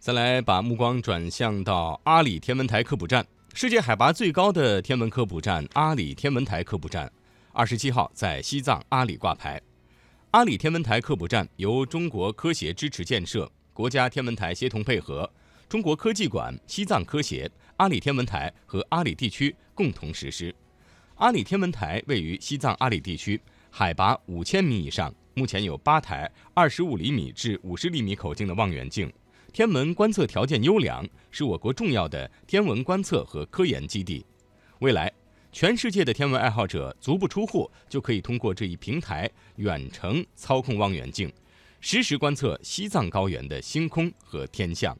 再来把目光转向到阿里天文台科普站，世界海拔最高的天文科普站阿里天文台科普站，二十七号在西藏阿里挂牌。阿里天文台科普站由中国科协支持建设，国家天文台协同配合，中国科技馆、西藏科协、阿里天文台和阿里地区共同实施。阿里天文台位于西藏阿里地区，海拔五千米以上，目前有八台二十五厘米至五十厘米口径的望远镜。天文观测条件优良，是我国重要的天文观测和科研基地。未来，全世界的天文爱好者足不出户就可以通过这一平台远程操控望远镜，实时观测西藏高原的星空和天象。